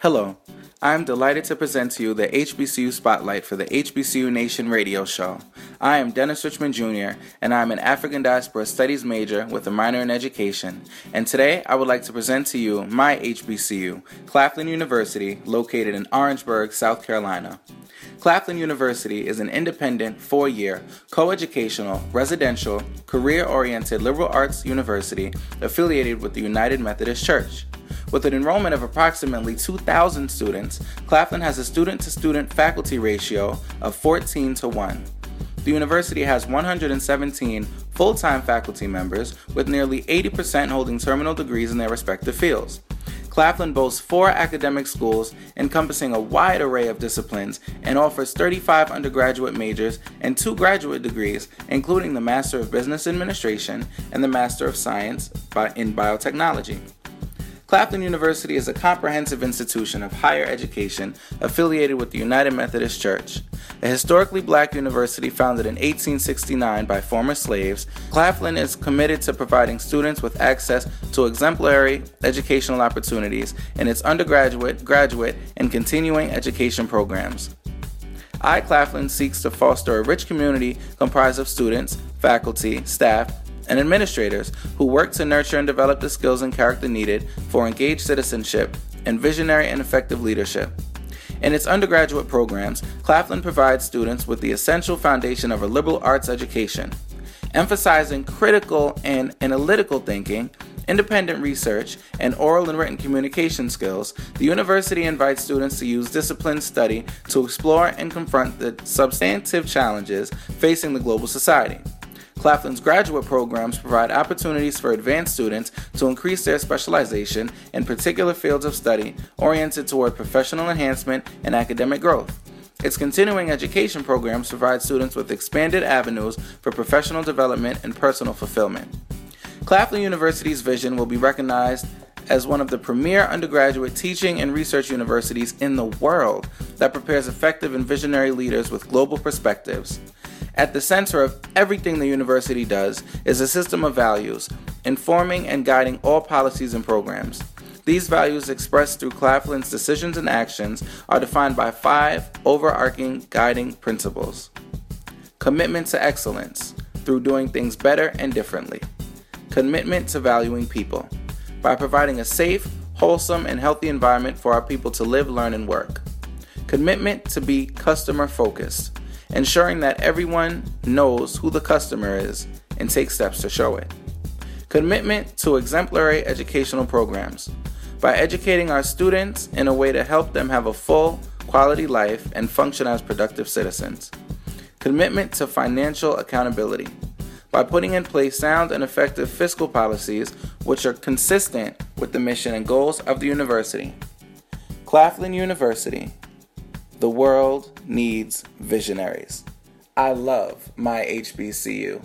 Hello, I'm delighted to present to you the HBCU Spotlight for the HBCU Nation radio show. I am Dennis Richmond Jr., and I'm an African Diaspora Studies major with a minor in education. And today I would like to present to you my HBCU, Claflin University, located in Orangeburg, South Carolina. Claflin University is an independent, four year, co-educational, residential, career oriented liberal arts university affiliated with the United Methodist Church. With an enrollment of approximately 2,000 students, Claflin has a student to student faculty ratio of 14 to 1. The university has 117 full time faculty members, with nearly 80% holding terminal degrees in their respective fields. Claflin boasts four academic schools encompassing a wide array of disciplines and offers 35 undergraduate majors and two graduate degrees, including the Master of Business Administration and the Master of Science in Biotechnology. Claflin University is a comprehensive institution of higher education affiliated with the United Methodist Church. A historically black university founded in 1869 by former slaves, Claflin is committed to providing students with access to exemplary educational opportunities in its undergraduate, graduate, and continuing education programs. I Claflin seeks to foster a rich community comprised of students, faculty, staff, and administrators who work to nurture and develop the skills and character needed for engaged citizenship and visionary and effective leadership. In its undergraduate programs, Claflin provides students with the essential foundation of a liberal arts education. Emphasizing critical and analytical thinking, independent research, and oral and written communication skills, the university invites students to use disciplined study to explore and confront the substantive challenges facing the global society. Claflin's graduate programs provide opportunities for advanced students to increase their specialization in particular fields of study oriented toward professional enhancement and academic growth. Its continuing education programs provide students with expanded avenues for professional development and personal fulfillment. Claflin University's vision will be recognized as one of the premier undergraduate teaching and research universities in the world that prepares effective and visionary leaders with global perspectives. At the center of everything the university does is a system of values, informing and guiding all policies and programs. These values, expressed through Claflin's decisions and actions, are defined by five overarching guiding principles. Commitment to excellence through doing things better and differently, commitment to valuing people by providing a safe, wholesome, and healthy environment for our people to live, learn, and work, commitment to be customer focused ensuring that everyone knows who the customer is and takes steps to show it. Commitment to exemplary educational programs by educating our students in a way to help them have a full, quality life and function as productive citizens. Commitment to financial accountability by putting in place sound and effective fiscal policies which are consistent with the mission and goals of the university. Claflin University the world needs visionaries. I love my HBCU.